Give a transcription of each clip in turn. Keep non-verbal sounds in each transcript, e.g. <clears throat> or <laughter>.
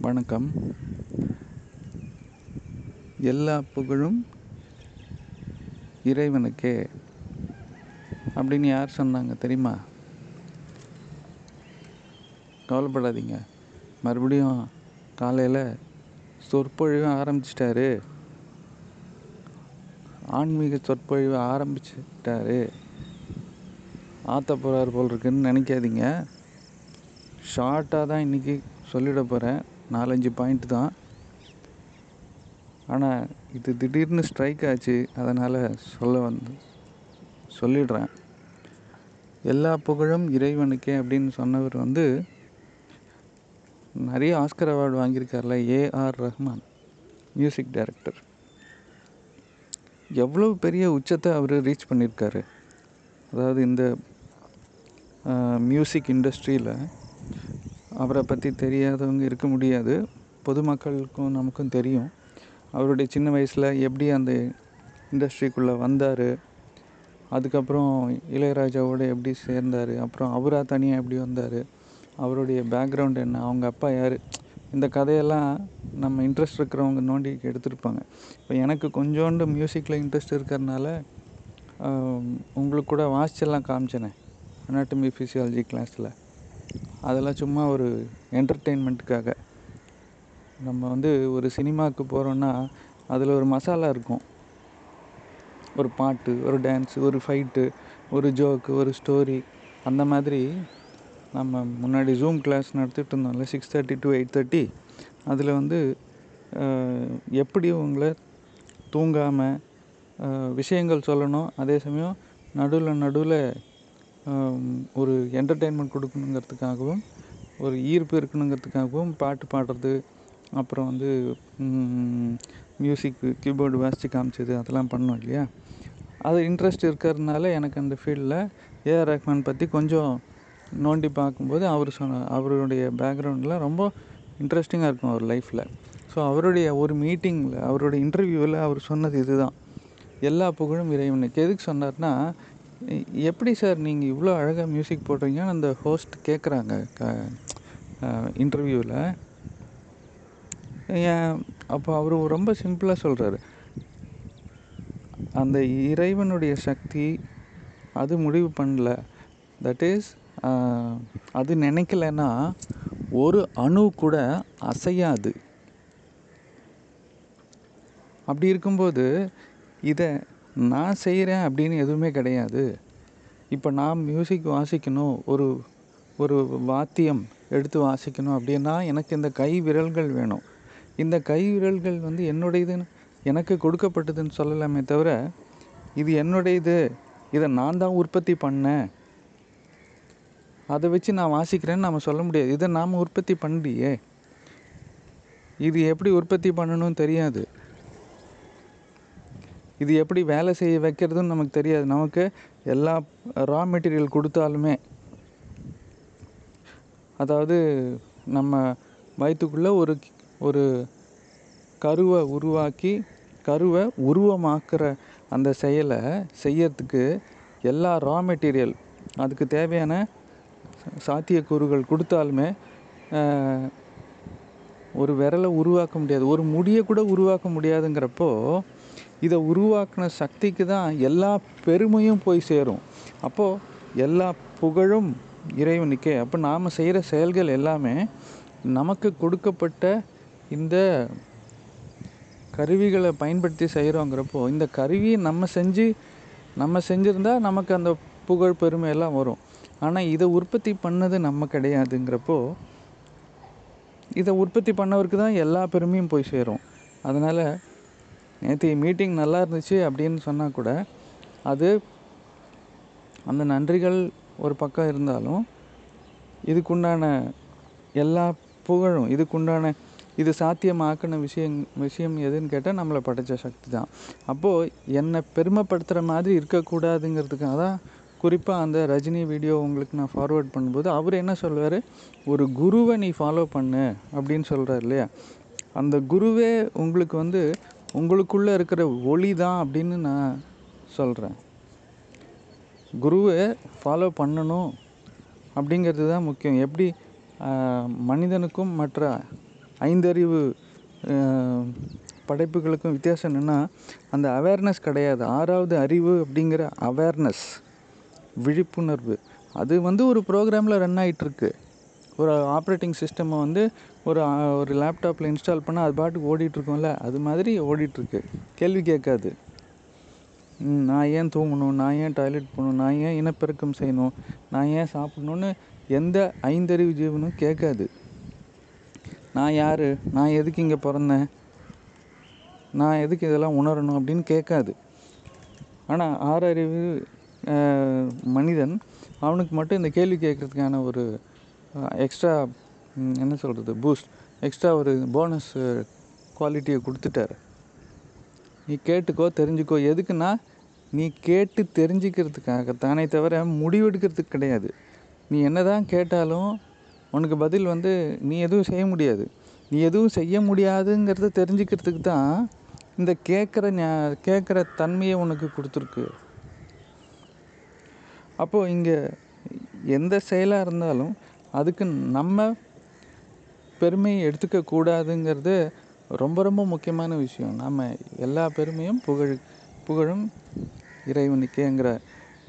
வணக்கம். எல்லா புகழும் இறைவனுக்கே. அப்படின்னு யார் சொன்னாங்க தெரியுமா? கவலைப்படாதீங்க. மறுபடியும் காலையில் சொற்பொழிவு ஆரம்பிச்சிட்டாரு. ஆன்மீக சொற்பொழிவு ஆரம்பிச்சிட்டாரு. ஆற்ற போகிறார் போல் இருக்குன்னு நினைக்காதீங்க. ஷார்ட்டாக தான் இன்றைக்கி சொல்லிட போகிறேன் நாலஞ்சு பாயிண்ட் தான். ஆனால் இது திடீர்னு ஸ்ட்ரைக் ஆச்சு அதனால் சொல்ல வந்து சொல்லிடுறேன். எல்லா புகழும் இறைவனுக்கே அப்படின்னு சொன்னவர் வந்து நிறைய Oscar award வாங்கியிருக்கார்ல A R Rahman music director எவ்வளோ பெரிய உச்சத்தை அவர் ரீச் பண்ணியிருக்காரு. அதாவது இந்த மியூசிக் இண்டஸ்ட்ரியில் அவரை பற்றி தெரியாதவங்க இருக்க முடியாது. பொதுமக்களுக்கும் நமக்கும் தெரியும். அவருடைய சின்ன வயசில் எப்படி அந்த இண்டஸ்ட்ரிக்குள்ளே வந்தார்? அதுக்கப்புறம் இளையராஜாவோட எப்படி சேர்ந்தார்? அப்புறம் அவராக தனியாக எப்படி வந்தார்? அவருடைய பேக்ரவுண்ட் என்ன? அவங்க அப்பா யார்? இந்த கதையெல்லாம் நம்ம இன்ட்ரெஸ்ட் இருக்கிறவங்க நோண்டி எடுத்திருப்பாங்க. இப்போ எனக்கு கொஞ்சோண்டு மியூசிக்கில் இன்ட்ரெஸ்ட் இருக்கிறதுனால உங்களுக்கு கூட வாசிச்செல்லாம் காமிச்சேனே. அனாட்டமி ஃபிசியாலஜி கிளாஸில் அதெல்லாம் சும்மா ஒரு என்டர்டெயின்மெண்ட்டுக்காக நம்ம வந்து ஒரு சினிமாவுக்கு போகிறோன்னா அதில் ஒரு மசாலா இருக்கும். ஒரு பாட்டு ஒரு டான்ஸு ஒரு ஃபைட்டு ஒரு ஜோக்கு ஒரு ஸ்டோரி அந்த மாதிரி நம்ம முன்னாடி ஜூம் கிளாஸ் நடத்திட்டு இருந்தோம்ல six thirty to eight thirty அதில் வந்து எப்படி உங்களை தூங்காமல் விஷயங்கள் சொல்லணும் அதே சமயம் நடுவில் நடுவில் ஒரு என்டர்டெயின்மெண்ட் கொடுக்கணுங்கிறதுக்காகவும் ஒரு ஈர்ப்பு இருக்கணுங்கிறதுக்காகவும் பாட்டு பாடுறது அப்புறம் வந்து மியூசிக்கு கீபோர்டு வாசித்து காமிச்சது அதெல்லாம் பண்ணோம் இல்லையா? அது இன்ட்ரெஸ்ட் இருக்கிறதுனால எனக்கு அந்த ஃபீல்டில் ஏஆர் ரஹ்மான் பற்றி கொஞ்சம் நோண்டி பார்க்கும்போது அவர் சொன்ன அவருடைய பேக்ரவுண்டில் ரொம்ப இன்ட்ரெஸ்டிங்காக இருக்கும் அவர் லைஃப்பில் ஸோ அவருடைய ஒரு மீட்டிங்கில் அவருடைய இன்டர்வியூவில் அவர் சொன்னது இதுதான். எல்லா புகழும் இறைவனுக்கு. எதுக்கு சொன்னார்னா எப்படி சார் நீங்கள் இவ்வளோ அழகாக மியூசிக் போடுறீங்கன்னு அந்த ஹோஸ்ட் கேட்குறாங்க க இன்டர்வியூவில் ஏன் அப்போ அவர் ரொம்ப சிம்பிளாக சொல்கிறாரு அந்த இறைவனுடைய சக்தி அது முடிவு பண்ணல. தட் இஸ் அது நினைக்கலன்னா ஒரு அணு கூட அசையாது. அப்படி இருக்கும்போது இதை நான் செய்கிறேன் அப்படின்னு எதுவுமே கிடையாது. இப்போ நான் மியூசிக் வாசிக்கணும் ஒரு ஒரு வாத்தியம் எடுத்து வாசிக்கணும் அப்படின்னா எனக்கு இந்த கை விரல்கள் வேணும். இந்த கை விரல்கள் வந்து என்னுடையதுன்னு எனக்கு கொடுக்கப்பட்டதுன்னு சொல்லலாமே தவிர இது என்னுடையது இதை நான் தான் உற்பத்தி பண்ணேன். அதை வச்சு நான் வாசிக்கிறேன்னு நம்ம சொல்ல முடியாது. இதை நாம் உற்பத்தி பண்ணலையே. இது எப்படி உற்பத்தி பண்ணணும்னு தெரியாது. இது எப்படி வேலை செய்ய வைக்கிறதுன்னு நமக்கு தெரியாது. நமக்கு எல்லா ரா மெட்டீரியல் கொடுத்தாலுமே அதாவது நம்ம வயிற்றுக்குள்ளே ஒரு ஒரு கருவை உருவாக்கி கருவை உருவமாக்குற அந்த செயலை செய்யறதுக்கு எல்லா ரா மெட்டீரியல் அதுக்கு தேவையான சாத்தியக்கூறுகள் கொடுத்தாலுமே ஒரு விரலை உருவாக்க முடியாது. ஒரு முடியை கூட உருவாக்க முடியாதுங்கிறப்போ இதை உருவாக்கின சக்திக்கு தான் எல்லா பெருமையும் போய் சேரும். அப்போது எல்லா புகழும் இறைவனுக்கே அப்போ நாம் செய்கிற செயல்கள் எல்லாமே நமக்கு கொடுக்கப்பட்ட இந்த கருவிகளை பயன்படுத்தி செய்கிறோங்கிறப்போ இந்த கருவியை நம்ம செஞ்சு நம்ம செஞ்சுருந்தா நமக்கு அந்த புகழ் பெருமையெல்லாம் வரும். ஆனால் இதை உற்பத்தி பண்ணது நம்ம கிடையாதுங்கிறப்போ இதை உற்பத்தி பண்ணவருக்கு தான் எல்லா பெருமையும் போய் சேரும். அதனால் நேற்று மீட்டிங் நல்லா இருந்துச்சு அப்படின்னு சொன்னால் கூட அது அந்த நன்றிகள் ஒரு பக்கம் இருந்தாலும் இதுக்குண்டான எல்லா புகழும் இதுக்குண்டான இது சாத்தியமாக்கின விஷயம் விஷயம் எதுன்னு கேட்டால் நம்மளை படைச்ச சக்தி தான். அப்போது என்னை பெருமைப்படுத்துகிற மாதிரி இருக்கக்கூடாதுங்கிறதுக்காக தான் குறிப்பாக அந்த ரஜினி வீடியோ உங்களுக்கு நான் ஃபார்வேர்ட் பண்ணும்போது அவர் என்ன சொல்வார் ஒரு குருவை நீ ஃபாலோ பண்ணு அப்படின்னு சொல்கிறார் இல்லையா? அந்த குருவே உங்களுக்கு வந்து உங்களுக்குள்ளே இருக்கிற ஒளி தான் அப்படின்னு நான் சொல்கிறேன் குருவை ஃபாலோ பண்ணணும் அப்படிங்கிறது தான் முக்கியம். எப்படி மனிதனுக்கும் மற்ற ஐந்தறிவு படைப்புகளுக்கும் வித்தியாசம் என்னென்னா அந்த அவேர்னஸ் கிடையாது. ஆறாவது அறிவு அப்படிங்கிற அவேர்னஸ் விழிப்புணர்வு. அது வந்து ஒரு ப்ரோக்ராமில் ரன் ஆகிட்டுருக்கு ஒரு ஆப்ரேட்டிங் சிஸ்டமை வந்து ஒரு ஒரு லேப்டாப்பில் இன்ஸ்டால் பண்ணால் அது பாட்டுக்கு ஓடிட்டுருக்கோம்ல? அது மாதிரி ஓடிட்டுருக்கு. கேள்வி கேட்காது. ம், நான் ஏன் தூங்கணும்? நான் ஏன் டாய்லெட் போகணும்? நான் ஏன் இனப்பெருக்கம் செய்யணும்? நான் ஏன் சாப்பிடணும்னு எந்த ஐந்தறிவு ஜீவனும் கேட்காது. நான் யார்? நான் எதுக்கு இங்கே பிறந்தேன்? நான் எதுக்கு இதெல்லாம் உணரணும் அப்படின்னு கேட்காது. ஆனால் ஆறறிவு மனிதன் அவனுக்கு மட்டும் இந்த கேள்வி கேட்குறதுக்கான ஒரு எக்ஸ்ட்ரா என்ன சொல்கிறது பூஸ்ட் எக்ஸ்ட்ரா ஒரு போனஸ் குவாலிட்டியை கொடுத்துட்டாரு. நீ கேட்டுக்கோ தெரிஞ்சுக்கோ. எதுக்குன்னா நீ கேட்டு தெரிஞ்சுக்கிறதுக்காக தானே தவிர முடிவெடுக்கிறதுக்கு கிடையாது. நீ என்னதான் கேட்டாலும் உனக்கு பதில் வந்து நீ எதுவும் செய்ய முடியாது. நீ எதுவும் செய்ய முடியாதுங்கிறத தெரிஞ்சுக்கிறதுக்கு தான் இந்த கேட்குற கேட்குற தன்மையை உனக்கு கொடுத்துருக்கு. அப்போது இங்கே எந்த செயலாக இருந்தாலும் அதுக்கு நம்ம பெருமையை எடுத்துக்க கூடாதுங்கிறது ரொம்ப ரொம்ப முக்கியமான விஷயம். நாம் எல்லா பெருமையும் புகழ் புகழும் இறைவனுக்கேங்கிற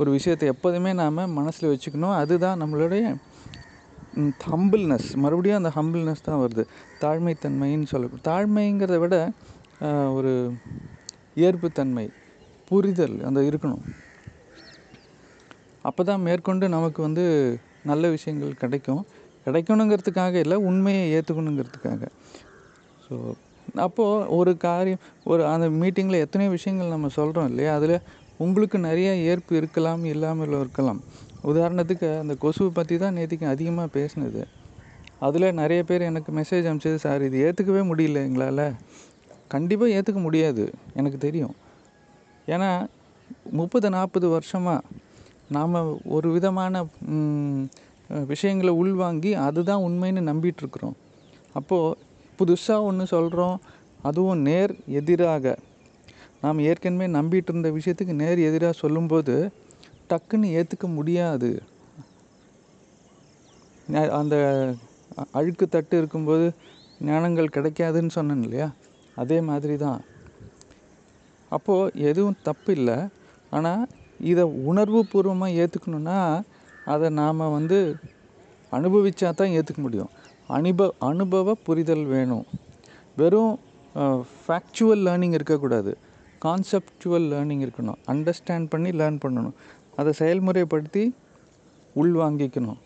ஒரு விஷயத்தை எப்போதுமே நாம் மனசில் வச்சுக்கணும். அதுதான் நம்மளுடைய ஹம்பிள்னஸ் மறுபடியும் அந்த ஹம்பிள்னஸ் தான் வருது. தாழ்மைத்தன்மைன்னு சொல்ல தாழ்மைங்கிறத விட ஒரு ஏற்புத்தன்மை புரிதல் அந்த இருக்கணும். அப்போ தான் மேற்கொண்டு நமக்கு வந்து நல்ல விஷயங்கள் கிடைக்கும். கிடைக்கணுங்கிறதுக்காக இல்லை உண்மையை ஏற்றுக்கணுங்கிறதுக்காக ஸோ அப்போது ஒரு காரியம் ஒரு அந்த மீட்டிங்கில் எத்தனையோ விஷயங்கள் நம்ம சொல்கிறோம் இல்லையா? அதில் உங்களுக்கு நிறைய ஏற்பு இருக்கலாம் இல்லாமல் இருக்கலாம். உதாரணத்துக்கு அந்த கொசுவை பற்றி தான் நேற்றுக்கு அதிகமாக பேசினது. அதில் நிறைய பேர் எனக்கு மெசேஜ் அனுப்பிச்சது சார் இது ஏற்றுக்கவே முடியல எங்களால். கண்டிப்பாக ஏற்றுக்க முடியாது எனக்கு தெரியும். ஏன்னா முப்பது நாற்பது வருஷமாக நாம் ஒரு விதமான விஷயங்களை உள்வாங்கி அதுதான் உண்மைன்னு நம்பிட்டு இருக்கிறோம் அப்போது புதுசாக ஒன்று சொல்கிறோம் அதுவும் நேர் எதிராக. நாம் ஏற்கனவே நம்பிட்டு இருந்த விஷயத்துக்கு நேர் எதிராக சொல்லும்போது டக்குன்னு ஏற்றுக்க முடியாது. அந்த அழுக்கு தட்டு இருக்கும்போது ஞானங்கள் கிடைக்காதுன்னு சொன்னேன் இல்லையா? அதே மாதிரி தான் அப்போது எதுவும் தப்பு இல்லை ஆனால் இதை உணர்வு பூர்வமாக ஏற்றுக்கணுன்னா அதை நாம் வந்து அனுபவித்தா தான் ஏற்றுக்க முடியும். அனுபவ அனுபவ புரிதல் வேணும். வெறும் ஃபேக்சுவல் லேர்னிங் இருக்கக்கூடாது. கான்செப்டுவல் லேர்னிங் இருக்கணும். அண்டர்ஸ்டாண்ட் பண்ணி லேர்ன் பண்ணணும். அதை செயல்முறைப்படுத்தி உள்வாங்கிக்கணும்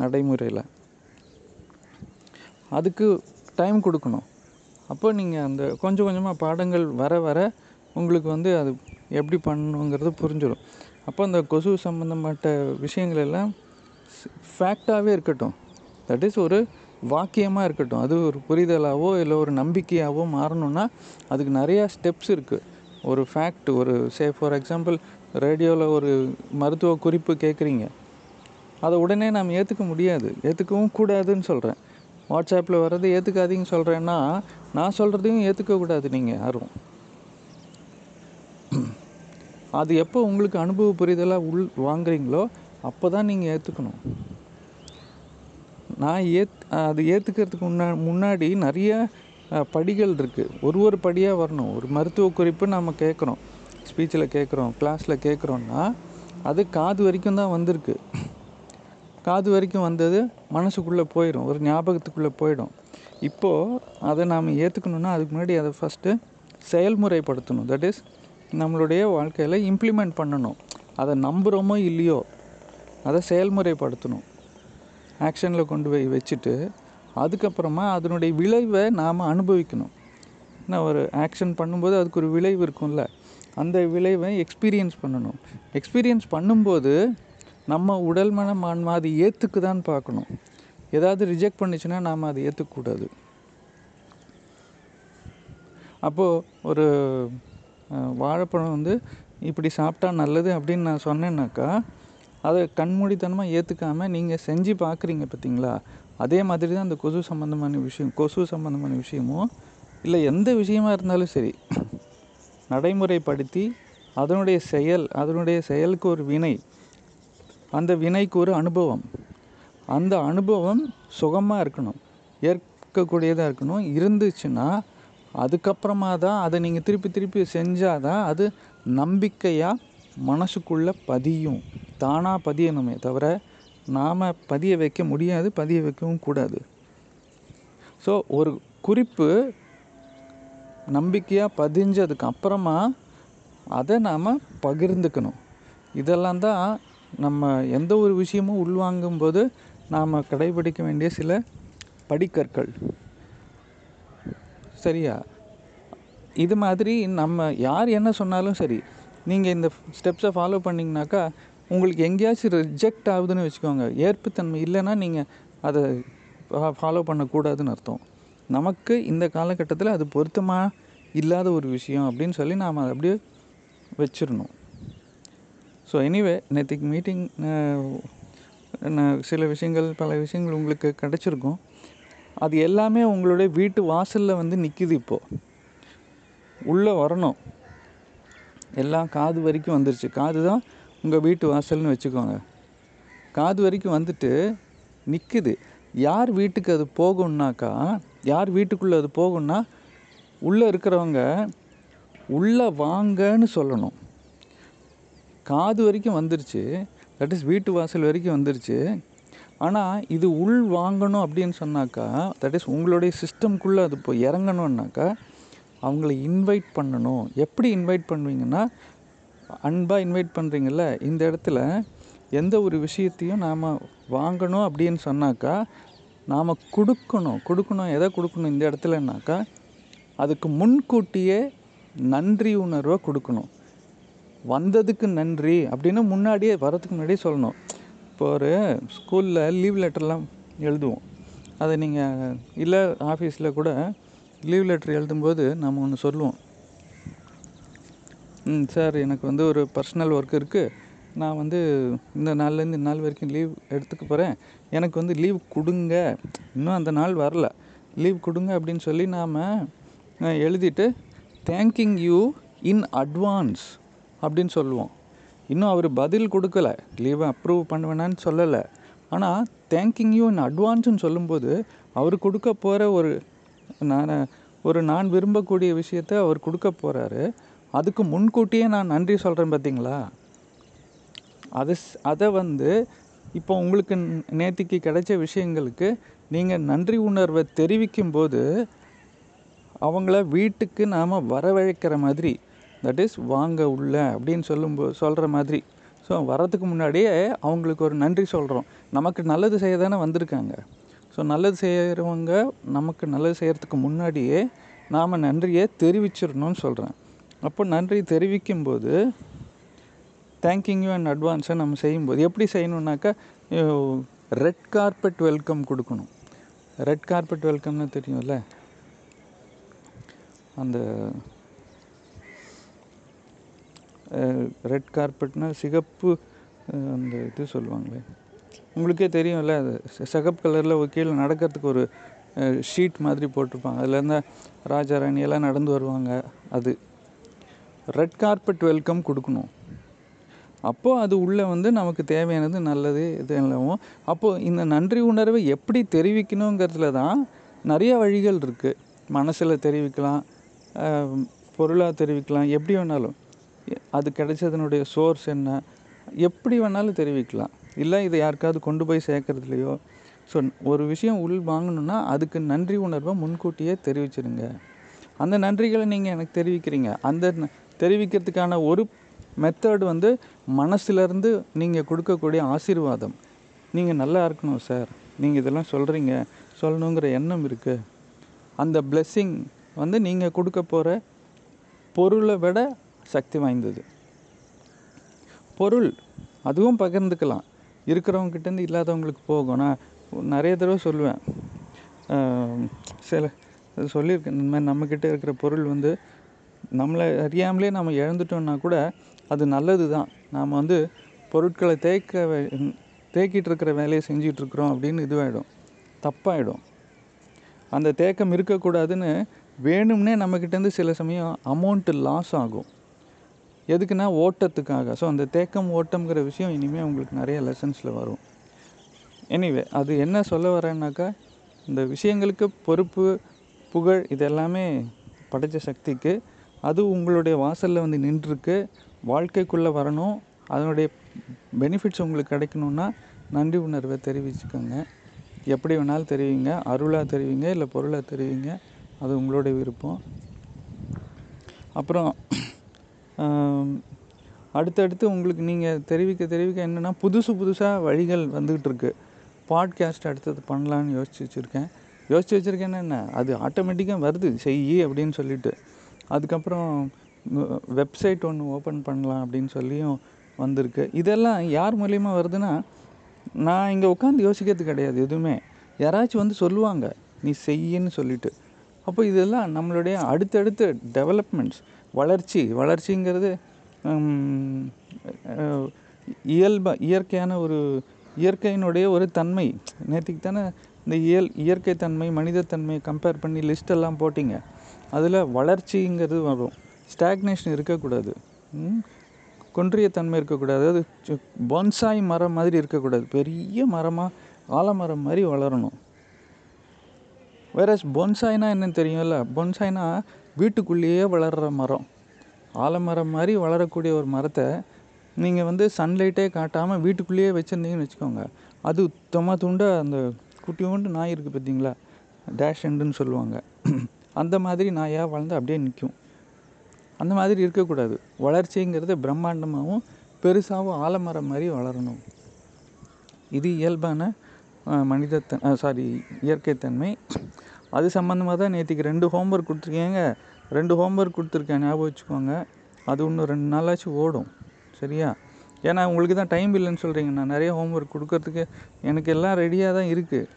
நடைமுறையில். அதுக்கு டைம் கொடுக்கணும். அப்போ நீங்கள் அந்த கொஞ்சம் கொஞ்சமாக பாடங்கள் வர வர உங்களுக்கு வந்து அது எப்படி பண்ணணுங்கிறது புரிஞ்சிடும் அப்போ அந்த கொசு சம்மந்தப்பட்ட விஷயங்கள் எல்லாம் ஃபேக்டாகவே இருக்கட்டும். தட் இஸ் ஒரு வாக்கியமாக இருக்கட்டும். அது ஒரு புரிதலாகவோ இல்லை ஒரு நம்பிக்கையாகவோ மாறணும்னா அதுக்கு நிறையா ஸ்டெப்ஸ் இருக்குது ஒரு ஃபேக்ட் ஒரு சே ஃபார் எக்ஸாம்பிள் ரேடியோவில் ஒரு மருத்துவ குறிப்பு கேட்குறீங்க. அதை உடனே நாம் ஏற்றுக்க முடியாது. ஏற்றுக்கவும் கூடாதுன்னு சொல்கிறேன். வாட்ஸ்அப்பில் வர்றது ஏற்றுக்காதீங்கன்னு சொல்கிறேன்னா நான் சொல்கிறதையும் ஏற்றுக்கக்கூடாது நீங்கள் யாரும். அது எப்போ உங்களுக்கு அனுபவ புரிதலாக உள் வாங்குறீங்களோ அப்போ தான் நீங்கள் ஏற்றுக்கணும் நான் ஏத் அது ஏற்றுக்கிறதுக்கு முன்னா முன்னாடி நிறைய படிகள் இருக்குது ஒரு ஒரு படியாக வரணும். ஒரு மருத்துவ குறிப்பு நம்ம கேட்குறோம் ஸ்பீச்சில் கேட்குறோம் கிளாஸில் கேட்குறோன்னா அது காது வரைக்கும் தான் வந்திருக்கு. காது வரைக்கும் வந்தது மனசுக்குள்ளே போயிடும். ஒரு ஞாபகத்துக்குள்ளே போயிடும். இப்போது அதை நாம் ஏற்றுக்கணுன்னா அதுக்கு முன்னாடி அதை ஃபஸ்ட்டு செயல்முறைப்படுத்தணும். தட் இஸ் நம்மளுடைய வாழ்க்கையில் இம்ப்ளிமெண்ட் பண்ணணும். அதை நம்புகிறோமோ இல்லையோ அதை செயல்முறைப்படுத்தணும். ஆக்ஷனில் கொண்டு போய் வச்சுட்டு அதுக்கப்புறமா அதனுடைய விளைவை நாம் அனுபவிக்கணும். என்ன ஒரு ஆக்ஷன் பண்ணும்போது அதுக்கு ஒரு விளைவு இருக்கும்ல அந்த விளைவை எக்ஸ்பீரியன்ஸ் பண்ணணும். எக்ஸ்பீரியன்ஸ் பண்ணும்போது நம்ம உடல் மனம் ஆன்மா அது ஏற்றுக்குதான்னு பார்க்கணும். ஏதாவது ரிஜெக்ட் பண்ணுச்சுன்னா நாம் அதை ஏற்றுக்கக்கூடாது அப்போது ஒரு வாழைப்பழம் வந்து இப்படி சாப்பிட்டா நல்லது அப்படின்னு நான் சொன்னேன்னாக்கா அதை கண்மூடித்தனமாக ஏற்றுக்காமல் நீங்கள் செஞ்சு பார்க்குறீங்க பார்த்தீங்களா அதே மாதிரி தான் அந்த கொசு சம்மந்தமான விஷயம் கொசு சம்மந்தமான விஷயமும் இல்லை எந்த விஷயமா இருந்தாலும் சரி நடைமுறைப்படுத்தி அதனுடைய செயல் அதனுடைய செயலுக்கு ஒரு வினை அந்த வினைக்கு ஒரு அனுபவம். அந்த அனுபவம் சுகமாக இருக்கணும் ஏற்கக்கூடியதாக இருக்கணும். இருந்துச்சுன்னா அதுக்கப்புறமா தான் அதை நீங்கள் திருப்பி திருப்பி செஞ்சால் தான் அது நம்பிக்கையாக மனசுக்குள்ளே பதியும். தானாக பதியணுமே தவிர நாம் பதிய வைக்க முடியாது பதிய வைக்கவும் கூடாது. ஸோ ஒரு குறிப்பு நம்பிக்கையாக பதிஞ்சதுக்கு அப்புறமா அதை நாம் பகிர்ந்துக்கணும். இதெல்லாம் தான் நம்ம எந்த ஒரு விஷயமும் உள்வாங்கும்போது நாம் கடைபிடிக்க வேண்டிய சில படிக்கற்கள். சரியா? இது மாதிரி நம்ம யார் என்ன சொன்னாலும் சரி நீங்கள் இந்த ஸ்டெப்ஸை ஃபாலோ பண்ணிங்கனாக்கா உங்களுக்கு எங்கேயாச்சும் ரிஜெக்ட் ஆகுதுன்னு வச்சுக்கோங்க. ஏற்புத்தன்மை இல்லைன்னா நீங்கள் அதை ஃபாலோ பண்ணக்கூடாதுன்னு அர்த்தம். நமக்கு இந்த காலகட்டத்தில் அது பொருத்தமாக இல்லாத ஒரு விஷயம் அப்படின்னு சொல்லி நாம் அதை அப்படியே வச்சிடணும். ஸோ எனிவே நேற்றுக்கு மீட்டிங் சில விஷயங்கள் பல விஷயங்கள் உங்களுக்கு கிடச்சிருக்கும். அது எல்லாமே உங்களுடைய வீட்டு வாசலில் வந்து நிற்கிது இப்போது உள்ளே வரணும். எல்லாம் காது வரைக்கும் வந்துருச்சு. காது தான் உங்கள் வீட்டு வாசல்னு வச்சுக்கோங்க. காது வரைக்கும் வந்துட்டு நிற்குது யார் வீட்டுக்கு அது போகும்னாக்கா யார் வீட்டுக்குள்ளே அது போகும்னா உள்ளே இருக்கிறவங்க உள்ளே வாங்கன்னு சொல்லணும். காது வரைக்கும் வந்துருச்சு. தட் இஸ் வீட்டு வாசல் வரைக்கும் வந்துருச்சு. ஆனால் இது உள் வாங்கணும் அப்படின்னு சொன்னாக்கா தட் இஸ் உங்களுடைய சிஸ்டம்குள்ளே அது இப்போ இறங்கணுன்னாக்கா அவங்கள இன்வைட் பண்ணணும். எப்படி இன்வைட் பண்ணுவீங்கன்னா அன்பாக இன்வைட் பண்ணுறீங்கள்ல இந்த இடத்துல எந்த ஒரு விஷயத்தையும் நாம் வாங்கணும் அப்படின்னு சொன்னாக்கா நாம் கொடுக்கணும். கொடுக்கணும் எதை கொடுக்கணும் இந்த இடத்துலனாக்கா அதுக்கு முன்கூட்டியே நன்றி உணர்வை கொடுக்கணும். வந்ததுக்கு நன்றி அப்படின்னு முன்னாடியே வரதுக்கு முன்னாடியே சொல்லணும். இப்போ ஒரு ஸ்கூலில் லீவ் லெட்டர்லாம் எழுதுவோம். அதை நீங்கள் இல்லை ஆஃபீஸில் கூட லீவ் லெட்டர் எழுதும்போது நம்ம ஒன்று சொல்லுவோம். ம் சார் எனக்கு வந்து ஒரு பர்சனல் ஒர்க் இருக்குது நான் வந்து இந்த நாள்லேருந்து இந்த நாள் வரைக்கும் லீவ் எடுத்துக்க போகிறேன் எனக்கு வந்து லீவ் கொடுங்க. இன்னும் அந்த நாள் வரல. லீவ் கொடுங்க அப்படின்னு சொல்லி நாம் எழுதிட்டு தேங்கிங் யூ இன் அட்வான்ஸ் அப்படின்னு சொல்லுவோம். இன்னும் அவர் பதில் கொடுக்கல. லீவை அப்ரூவ் பண்ணுவேனான்னு சொல்லலை. ஆனால் தேங்கிங் யூ இன் அட்வான்ஸ்னு சொல்லும்போது அவர் கொடுக்க போகிற ஒரு நான் ஒரு நான் விரும்பக்கூடிய விஷயத்த அவர் கொடுக்க போகிறாரு அதுக்கு முன்கூட்டியே நான் நன்றி சொல்கிறேன் பார்த்தீங்களா அதை அதை வந்து இப்போ உங்களுக்கு நேத்திக்கு கிடைச்ச விஷயங்களுக்கு நீங்கள் நன்றி உணர்வை தெரிவிக்கும் போது அவங்கள வீட்டுக்கு நாம் வரவழைக்கிற மாதிரி தட் இஸ் வாங்க உள்ள அப்படின்னு சொல்லும்போது சொல்கிற மாதிரி. ஸோ வரதுக்கு முன்னாடியே அவங்களுக்கு ஒரு நன்றி சொல்கிறோம் நமக்கு நல்லது செய்ய தானே வந்திருக்காங்க. ஸோ நல்லது செய்கிறவங்க நமக்கு நல்லது செய்கிறதுக்கு முன்னாடியே நாம் நன்றியை தெரிவிச்சிடணும்னு சொல்கிறேன் அப்போ நன்றி தெரிவிக்கும்போது தேங்க்யூ அண்ட் அட்வான்ஸை நம்ம செய்யும்போது எப்படி செய்யணுன்னாக்கா ரெட் கார்பெட் வெல்கம் கொடுக்கணும். ரெட் கார்பெட் வெல்கம்னு தெரியும்ல? அந்த ரெட் கார்பெட்னால் சிகப்பு அந்த இது சொல்லுவாங்களே. உங்களுக்கே தெரியும்ல அது சிகப்பு கலரில் ஒரு கீழே நடக்கிறதுக்கு ஒரு ஷீட் மாதிரி போட்டிருப்பாங்க. அதில் இருந்தால் ராஜா ராணி எல்லாம் நடந்து வருவாங்க அது. ரெட் கார்பெட் வெல்கம் கொடுக்கணும். அப்போது அது உள்ளே வந்து நமக்கு தேவையானது நல்லது இது எல்லாமும் அப்போது இந்த நன்றி உணர்வை எப்படி தெரிவிக்கணுங்கிறதுல தான் நிறைய வழிகள் இருக்குது மனசில் தெரிவிக்கலாம் பொருளாக தெரிவிக்கலாம் எப்படி வேணாலும். அது கிடைச்சதனுடைய சோர்ஸ் என்ன? எப்படி வேணாலும் தெரிவிக்கலாம். இல்லை இதை யாருக்காவது கொண்டு போய் சேர்க்கறதுலையோ. ஸோ ஒரு விஷயம் உள் வாங்கணுன்னா அதுக்கு நன்றி உணர்வை முன்கூட்டியே தெரிவிச்சிருங்க. அந்த நன்றிகளை நீங்கள் எனக்கு தெரிவிக்கிறீங்க. அந்த தெரிவிக்கிறதுக்கான ஒரு மெத்தட் வந்து மனசுலேருந்து நீங்கள் கொடுக்கக்கூடிய ஆசீர்வாதம். நீங்கள் நல்லா இருக்கணும் சார் நீங்கள் இதெல்லாம் சொல்கிறீங்க சொல்லணுங்கிற எண்ணம் இருக்குது அந்த பிளெஸ்ஸிங் வந்து நீங்கள் கொடுக்க போகிற பொருளை விட சக்தி வாய்ந்தது. பொருள் அதுவும் பகிர்ந்துக்கலாம். இருக்கிறவங்ககிட்டேருந்து இல்லாதவங்களுக்கு போகும். நான் நிறைய தடவை சொல்லுவேன். சில சொல்லியிருக்கேன். இந்த மாதிரி நம்மக்கிட்ட இருக்கிற பொருள் வந்து நம்மளை அறியாமலே நம்ம இழந்துட்டோம்னா கூட அது நல்லது தான் நாம் வந்து பொருட்களை தேய்க்க தேக்கிட்டு இருக்கிற வேலையை செஞ்சிட்ருக்குறோம் அப்படின்னு இதுவாகிடும் தப்பாயிடும். அந்த தேக்கம் இருக்கக்கூடாதுன்னு வேணும்னே நம்மக்கிட்டேருந்து சில சமயம் அமௌண்ட்டு லாஸ் ஆகும். எதுக்குன்னா ஓட்டத்துக்காக. ஸோ அந்த தேக்கம் ஓட்டம்ங்கிற விஷயம் இனிமேல் உங்களுக்கு நிறைய லெசன்ஸில் வரும். எனிவே அது என்ன சொல்ல வரேன்னாக்கா இந்த விஷயங்களுக்கு பொறுப்பு புகழ் இது எல்லாமே படைச்ச சக்திக்கு அது உங்களுடைய வாசலில் வந்து நின்றுருக்கு. வாழ்க்கைக்குள்ளே வரணும். அதனுடைய பெனிஃபிட்ஸ் உங்களுக்கு கிடைக்கணுன்னா நன்றி உணர்வை தெரிவிச்சுக்கோங்க. எப்படி வேணாலும் தெரிவிங்க. அருளாக தெரிவிங்க. இல்லை பொருளாக தெரிவிங்க. அது உங்களுடைய விருப்பம். அப்புறம் அடுத்தடுத்து உங்களுக்கு நீங்கள் தெரிவிக்க தெரிவிக்க என்னென்னா புதுசு புதுசாக வழிகள் வந்துக்கிட்டு இருக்கு. பாட்காஸ்ட் அடுத்தது பண்ணலான்னு யோசிச்சு வச்சுருக்கேன். யோசிச்சு வச்சுருக்கேன்னா என்ன? அது ஆட்டோமேட்டிக்காக வருது. செய் அப்படின்னு சொல்லிட்டு. அதுக்கப்புறம் வெப்சைட் ஒன்று ஓப்பன் பண்ணலாம் அப்படின்னு சொல்லியும் வந்திருக்கு. இதெல்லாம் யார் மூலியமாக வருதுன்னா நான் இங்கே உட்காந்து யோசிக்கிறது கிடையாது எதுவுமே. யாராச்சும் வந்து சொல்லுவாங்க நீ செய்யின்னு சொல்லிட்டு. அப்போ இதெல்லாம் நம்மளுடைய அடுத்தடுத்த டெவலப்மெண்ட்ஸ் வளர்ச்சி வளர்ச்சிங்கிறது ஹம், இயல்பா இயற்கையான ஒரு இயற்கையினுடைய ஒரு தன்மை. நேற்றுக்கு தானே இந்த இயல் இயற்கை தன்மை மனிதத்தன்மையை கம்பேர் பண்ணி லிஸ்ட்டெல்லாம் போட்டிங்க. அதில் வளர்ச்சிங்கிறது வரும். ஸ்டாக்னேஷன் இருக்கக்கூடாது. கொன்றிய தன்மை இருக்கக்கூடாது. அது பொன்சாய் மரம் மாதிரி இருக்கக்கூடாது. பெரிய மரமாக ஆலமரம் மாதிரி வளரணும். வேற பொன்சாய்னா என்னன்னு தெரியும்ல? பொன்சாய்னா வீட்டுக்குள்ளேயே வளர்கிற மரம். ஆலமரம் மாதிரி வளரக்கூடிய ஒரு மரத்தை நீங்கள் வந்து சன்லைட்டே காட்டாமல் வீட்டுக்குள்ளேயே வச்சுருந்தீங்கன்னு வச்சுக்கோங்க. அது தொமா துண்ட அந்த குட்டியோண்டு நாய் இருக்குது பார்த்தீங்களா டேஷ் எண்டுன்னு சொல்லுவாங்க. அந்த மாதிரி நாயாக வளர்ந்து அப்படியே நிற்கும் அந்த மாதிரி இருக்கக்கூடாது. வளர்ச்சிங்கிறது பிரம்மாண்டமாகவும் பெருசாகவும் ஆலமரம் மாதிரி வளரணும். இது இயல்பான மனிதத்தன் சாரி இயற்கைத்தன்மை அது சம்மந்தமாக தான் நேற்றுக்கு ரெண்டு ஹோம்ஒர்க் கொடுத்துருக்கேங்க. ரெண்டு ஹோம்ஒர்க் கொடுத்துருக்கேன் ஞாபகம் வச்சுக்கோங்க. அது இன்னும் ரெண்டு நாளாச்சும் ஓடும். சரியா? ஏன்னா உங்களுக்கு தான் டைம் இல்லைன்னு சொல்கிறீங்க நான் நிறைய ஹோம்ஒர்க் கொடுக்கறதுக்கு எனக்கு எல்லாம் ரெடியாக தான் இருக்குது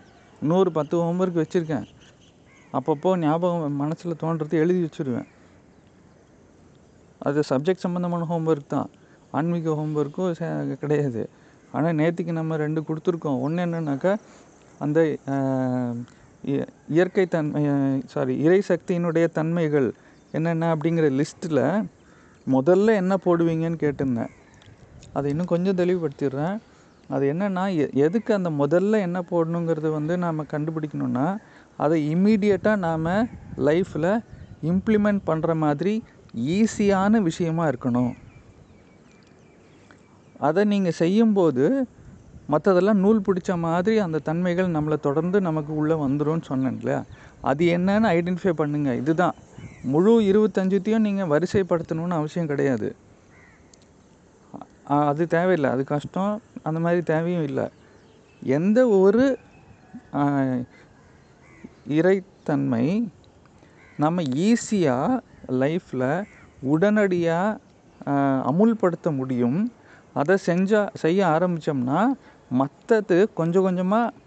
இன்னொரு பத்து ஹோம்ஒர்க் வச்சுருக்கேன். அப்பப்போ ஞாபகம் மனசில் தோன்றது எழுதி வச்சுருவேன். அது சப்ஜெக்ட் சம்மந்தமான ஹோம்ஒர்க் தான். ஆன்மீக ஹோம்ஒர்க்கும் கிடையாது. ஆனால் நேற்றுக்கு நம்ம ரெண்டு கொடுத்துருக்கோம். ஒன்று என்னன்னாக்கா அந்த இயற்கை தன்மை சாரி இறை சக்தியினுடைய தன்மைகள் என்னென்ன அப்படிங்கிற லிஸ்ட்டில் முதல்ல என்ன போடுவீங்கன்னு கேட்டிருந்தேன். அதை இன்னும் கொஞ்சம் தெளிவுபடுத்திடுறேன். அது என்னென்னா எதுக்கு அந்த முதல்ல என்ன போடணுங்கிறது வந்து நாம் கண்டுபிடிக்கணுன்னா அதை இம்மீடியட்டாக நாம் லைஃப்பில் இம்ப்ளிமெண்ட் பண்ணுற மாதிரி ஈஸியான விஷயமா இருக்கணும். அதை நீங்கள் செய்யும்போது மற்றதெல்லாம் நூல் பிடிச்ச மாதிரி அந்த தன்மைகள் நம்மளை தொடர்ந்து நமக்கு உள்ளே வந்துடும் சொன்னேன் இல்லையா? அது என்னன்னு ஐடென்டிஃபை பண்ணுங்கள் இதுதான். முழு இருபத்தஞ்சுத்தையும் நீங்கள் வரிசைப்படுத்தணும்னு அவசியம் கிடையாது. அது தேவையில்லை. அது கஷ்டம். அந்த மாதிரி தேவையும் இல்லை. எந்த ஒரு இறைத்தன்மை நம்ம ஈஸியாக லைஃப்பில் உடனடியாக அமுல்படுத்த முடியும். அதை செஞ்சால் செய்ய ஆரம்பித்தோம்னா மற்றது கொஞ்சம் கொஞ்சமாக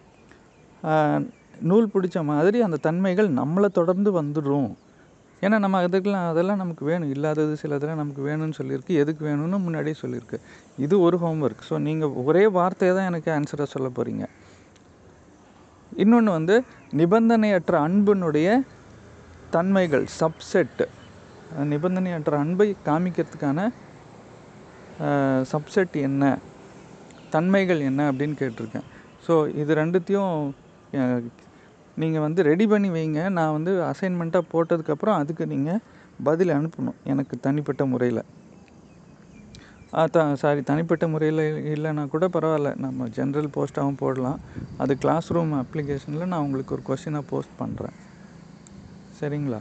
நூல் பிடிச்ச மாதிரி அந்த தன்மைகள் நம்மளை தொடர்ந்து வந்துடும். ஏன்னா நம்ம அதுக்கெல்லாம் அதெல்லாம் நமக்கு வேணும். இல்லாதது சிலதெல்லாம் நமக்கு வேணும்னு சொல்லியிருக்கு. எதுக்கு வேணும்னு முன்னாடியே சொல்லியிருக்கு. இது ஒரு ஹோம்ஒர்க் ஸோ நீங்கள் ஒரே வார்த்தையை தான் எனக்கு ஆன்சராக சொல்ல போகிறீங்க இன்னொன்று வந்து நிபந்தனையற்ற அன்பினுடைய தன்மைகள் சப்செட் நிபந்தனையற்ற அன்பை காமிக்கிறதுக்கான சப்செட் என்ன? தன்மைகள் என்ன அப்படின்னு கேட்டிருக்கேன். ஸோ இது ரெண்டுத்தையும் நீங்கள் வந்து ரெடி பண்ணி வைங்க. நான் வந்து அசைன்மெண்ட்டாக போட்டதுக்கப்புறம் அதுக்கு நீங்கள் பதில் அனுப்பணும் எனக்கு தனிப்பட்ட முறையில். த சாரி தனிப்பட்ட முறையில் இல்லைன்னா கூட பரவாயில்ல. நம்ம ஜென்ரல் போஸ்ட்டாகவும் போடலாம். அது கிளாஸ் ரூம் அப்ளிகேஷனில் நான் உங்களுக்கு ஒரு கொஷினாக போஸ்ட் பண்ணுறேன் சரிங்களா?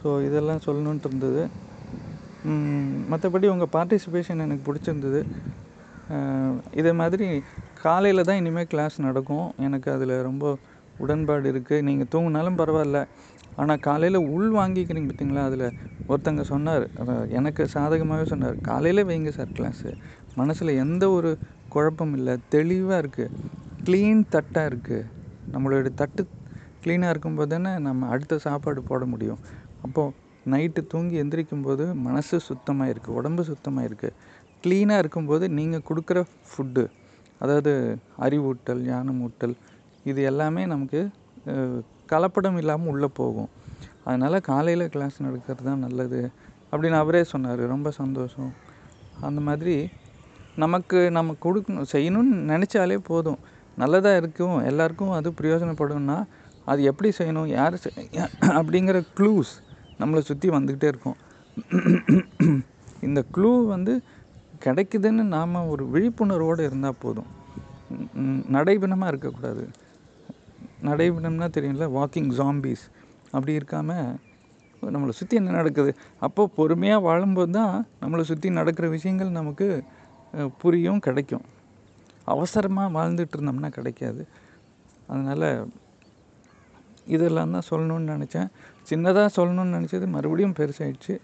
ஸோ இதெல்லாம் சொல்லணுன்ட்டு இருந்தது. மற்றபடி உங்கள் பார்ட்டிசிபேஷன் எனக்கு பிடிச்சிருந்தது. இதே மாதிரி காலையில் தான் இனிமேல் கிளாஸ் நடக்கும். எனக்கு அதில் ரொம்ப உடன்பாடு இருக்குது நீங்கள் தூங்கினாலும் பரவாயில்ல. ஆனால் காலையில் உள் வாங்கிக்கிறீங்க பார்த்தீங்களா அதில் ஒருத்தங்க சொன்னார். எனக்கு சாதகமாகவே சொன்னார். காலையில் வைங்க சார் கிளாஸு மனசில் எந்த ஒரு குழப்பம் இல்லை. தெளிவாக இருக்குது க்ளீன் தட்டாக இருக்குது நம்மளோட தட்டு க்ளீனாக இருக்கும்போது தானே நம்ம அடுத்த சாப்பாடு போட முடியும். அப்போது நைட்டு தூங்கி எந்திரிக்கும் போது மனசு சுத்தமாக இருக்குது உடம்பு சுத்தமாக இருக்குது க்ளீனாக இருக்கும்போது நீங்கள் கொடுக்குற ஃபுட்டு அதாவது அறிவூட்டல் ஞானமூட்டல் இது எல்லாமே நமக்கு கலப்படம் இல்லாமல் உள்ளே போகும். அதனால் காலையில் கிளாஸ் நடக்கிறது தான் நல்லது. அப்படின்னு அவரே சொன்னார். ரொம்ப சந்தோஷம். அந்த மாதிரி நமக்கு நம்ம கொடுக்கணும் செய்யணும்னு நினச்சாலே போதும். நல்லதாக இருக்கும். எல்லாருக்கும் அது பிரயோஜனப்படும்னா அது எப்படி செய்யணும் யார் செய் அப்படிங்கிற க்ளூஸ் நம்மளை சுற்றி வந்துக்கிட்டே இருக்கும். இந்த க்ளூ வந்து கிடைக்குதுன்னு நாம் ஒரு விழிப்புணர்வோடு இருந்தால் போதும். நடைபிணமாக இருக்கக்கூடாது. நடைபிணம்னா தெரியும்ல வாக்கிங் ஜாம்பீஸ் அப்படி இருக்காமல் நம்மளை சுற்றி என்ன நடக்குது? அப்போது பொறுமையாக வாழும்போது தான் நம்மளை சுற்றி நடக்கிற விஷயங்கள் நமக்கு புரியும் கிடைக்கும். அவசரமாக வாழ்ந்துட்டு இருந்தோம்னா கிடைக்காது. அதனால் இதெல்லாம் தான் சொல்லணும்னு நினச்சேன். சின்னதாக சொல்லணும்னு நினச்சது மறுபடியும் பெருசாகிடுச்சு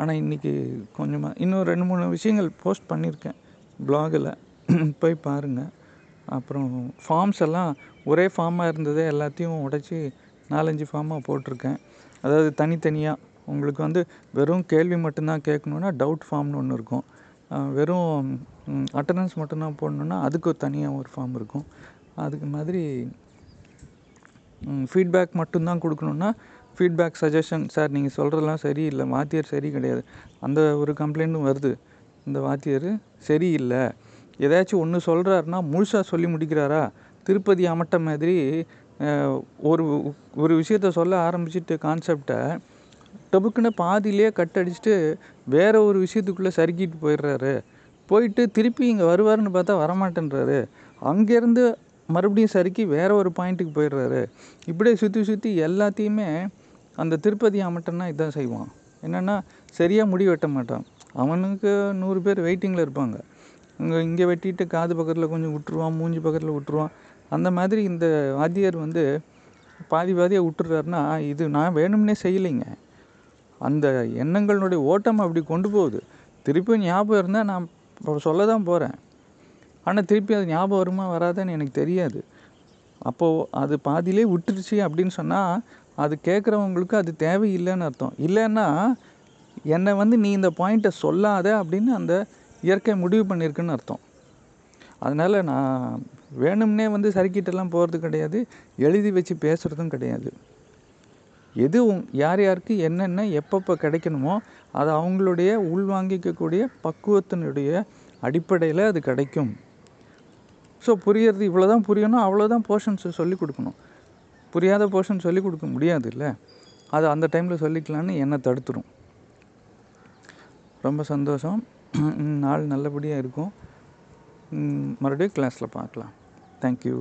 ஆனால் இன்றைக்கி கொஞ்சமாக இன்னும் ரெண்டு மூணு விஷயங்கள் போஸ்ட் பண்ணியிருக்கேன் ப்ளாகில் <clears throat> போய் பாருங்கள் அப்புறம் ஃபார்ம்ஸ் எல்லாம் ஒரே ஃபார்மாக இருந்ததே எல்லாத்தையும் உடைச்சி நாலஞ்சு ஃபார்மாக போட்டிருக்கேன். அதாவது தனித்தனியாக உங்களுக்கு வந்து வெறும் கேள்வி மட்டும்தான் கேட்கணுன்னா டவுட் ஃபார்ம்னு ஒன்று இருக்கும். வெறும் அட்டண்டன்ஸ் மட்டும்தான் போடணுன்னா அதுக்கு தனியாக ஒரு ஃபார்ம் இருக்கும். அதுக்கு மாதிரி ஃபீட்பேக் மட்டும்தான் கொடுக்கணுன்னா ஃபீட்பேக் சஜஷன் சார் நீங்கள் சொல்கிறதெல்லாம் சரியில்லை. வாத்தியார் சரி கிடையாது. அந்த ஒரு கம்ப்ளைண்ட்டும் வருது. இந்த வாத்தியார் சரியில்லை. ஏதாச்சும் ஒன்று சொல்கிறாருன்னா முழுசாக சொல்லி முடிக்கிறாரா? திருப்பதி அமட்ட மாதிரி ஒரு ஒரு விஷயத்த சொல்ல ஆரம்பிச்சிட்டு கான்செப்டை டபுக்குன்னு பாதியிலே கட் அடிச்சுட்டு வேற ஒரு விஷயத்துக்குள்ளே சறுக்கிட்டு போயிடுறாரு. போயிட்டு திருப்பி இங்கே வருவாருன்னு பார்த்தா வரமாட்டேன்றாரு. அங்கேருந்து மறுபடியும் சறுக்கி வேற ஒரு பாயிண்ட்டுக்கு போயிடுறாரு. இப்படியே சுற்றி சுற்றி எல்லாத்தையுமே அந்த திருப்பதி அமட்டன்னா இதான் செய்வான். என்னென்னா சரியாக முடி வெட்ட மாட்டான். அவனுக்கு நூறு பேர் வெயிட்டிங்கில் இருப்பாங்க. இங்கே இங்கே வெட்டிட்டு காது பக்கத்தில் கொஞ்சம் விட்டுருவான் மூஞ்சி பக்கத்தில் விட்டுருவான். அந்த மாதிரி இந்த வாத்தியார் வந்து பாதி பாதியாக விட்டுறாருன்னா இது நான் வேணும்னே செய்யலைங்க. அந்த எண்ணங்களுடைய ஓட்டம் அப்படி கொண்டு போகுது. திருப்பி ஞாபகம் இருந்தால் நான் சொல்ல தான் போகிறேன் ஆனால் திருப்பி அது ஞாபகம் வருமா வராதான்னு எனக்கு தெரியாது. அப்போது அது பாதியிலே விட்டுருச்சு அப்படின்னு சொன்னால் அது கேட்குறவங்களுக்கு அது தேவையில்லைன்னு அர்த்தம். இல்லைன்னா என்னை வந்து நீ இந்த பாயிண்ட்டை சொல்லாத அப்படின்னு அந்த இயற்கை முடிவு பண்ணியிருக்குன்னு அர்த்தம். அதனால் நான் வேணும்னே வந்து சறுக்கிட்டெல்லாம் போகிறது கிடையாது. எழுதி வச்சு பேசுகிறதும் கிடையாது. எது உங் யார் யாருக்கு என்னென்ன எப்பப்போ கிடைக்கணுமோ அது அவங்களுடைய உள்வாங்கிக்கக்கூடிய பக்குவத்தினுடைய அடிப்படையில் அது கிடைக்கும். ஸோ புரியறது இவ்வளோ தான் புரியணும் அவ்வளோதான் போர்ஷன்ஸை சொல்லி கொடுக்கணும். புரியாத போர்ஷன் சொல்லிக் கொடுக்க முடியாது இல்லை அது அந்த டைமில் சொல்லிக்கலான்னு என்னை தடுத்துரும். ரொம்ப சந்தோஷம். <clears throat> நாள் நல்லபடியாக இருக்கும். மறுபடியும் கிளாஸில் பார்க்கலாம். தேங்க்யூ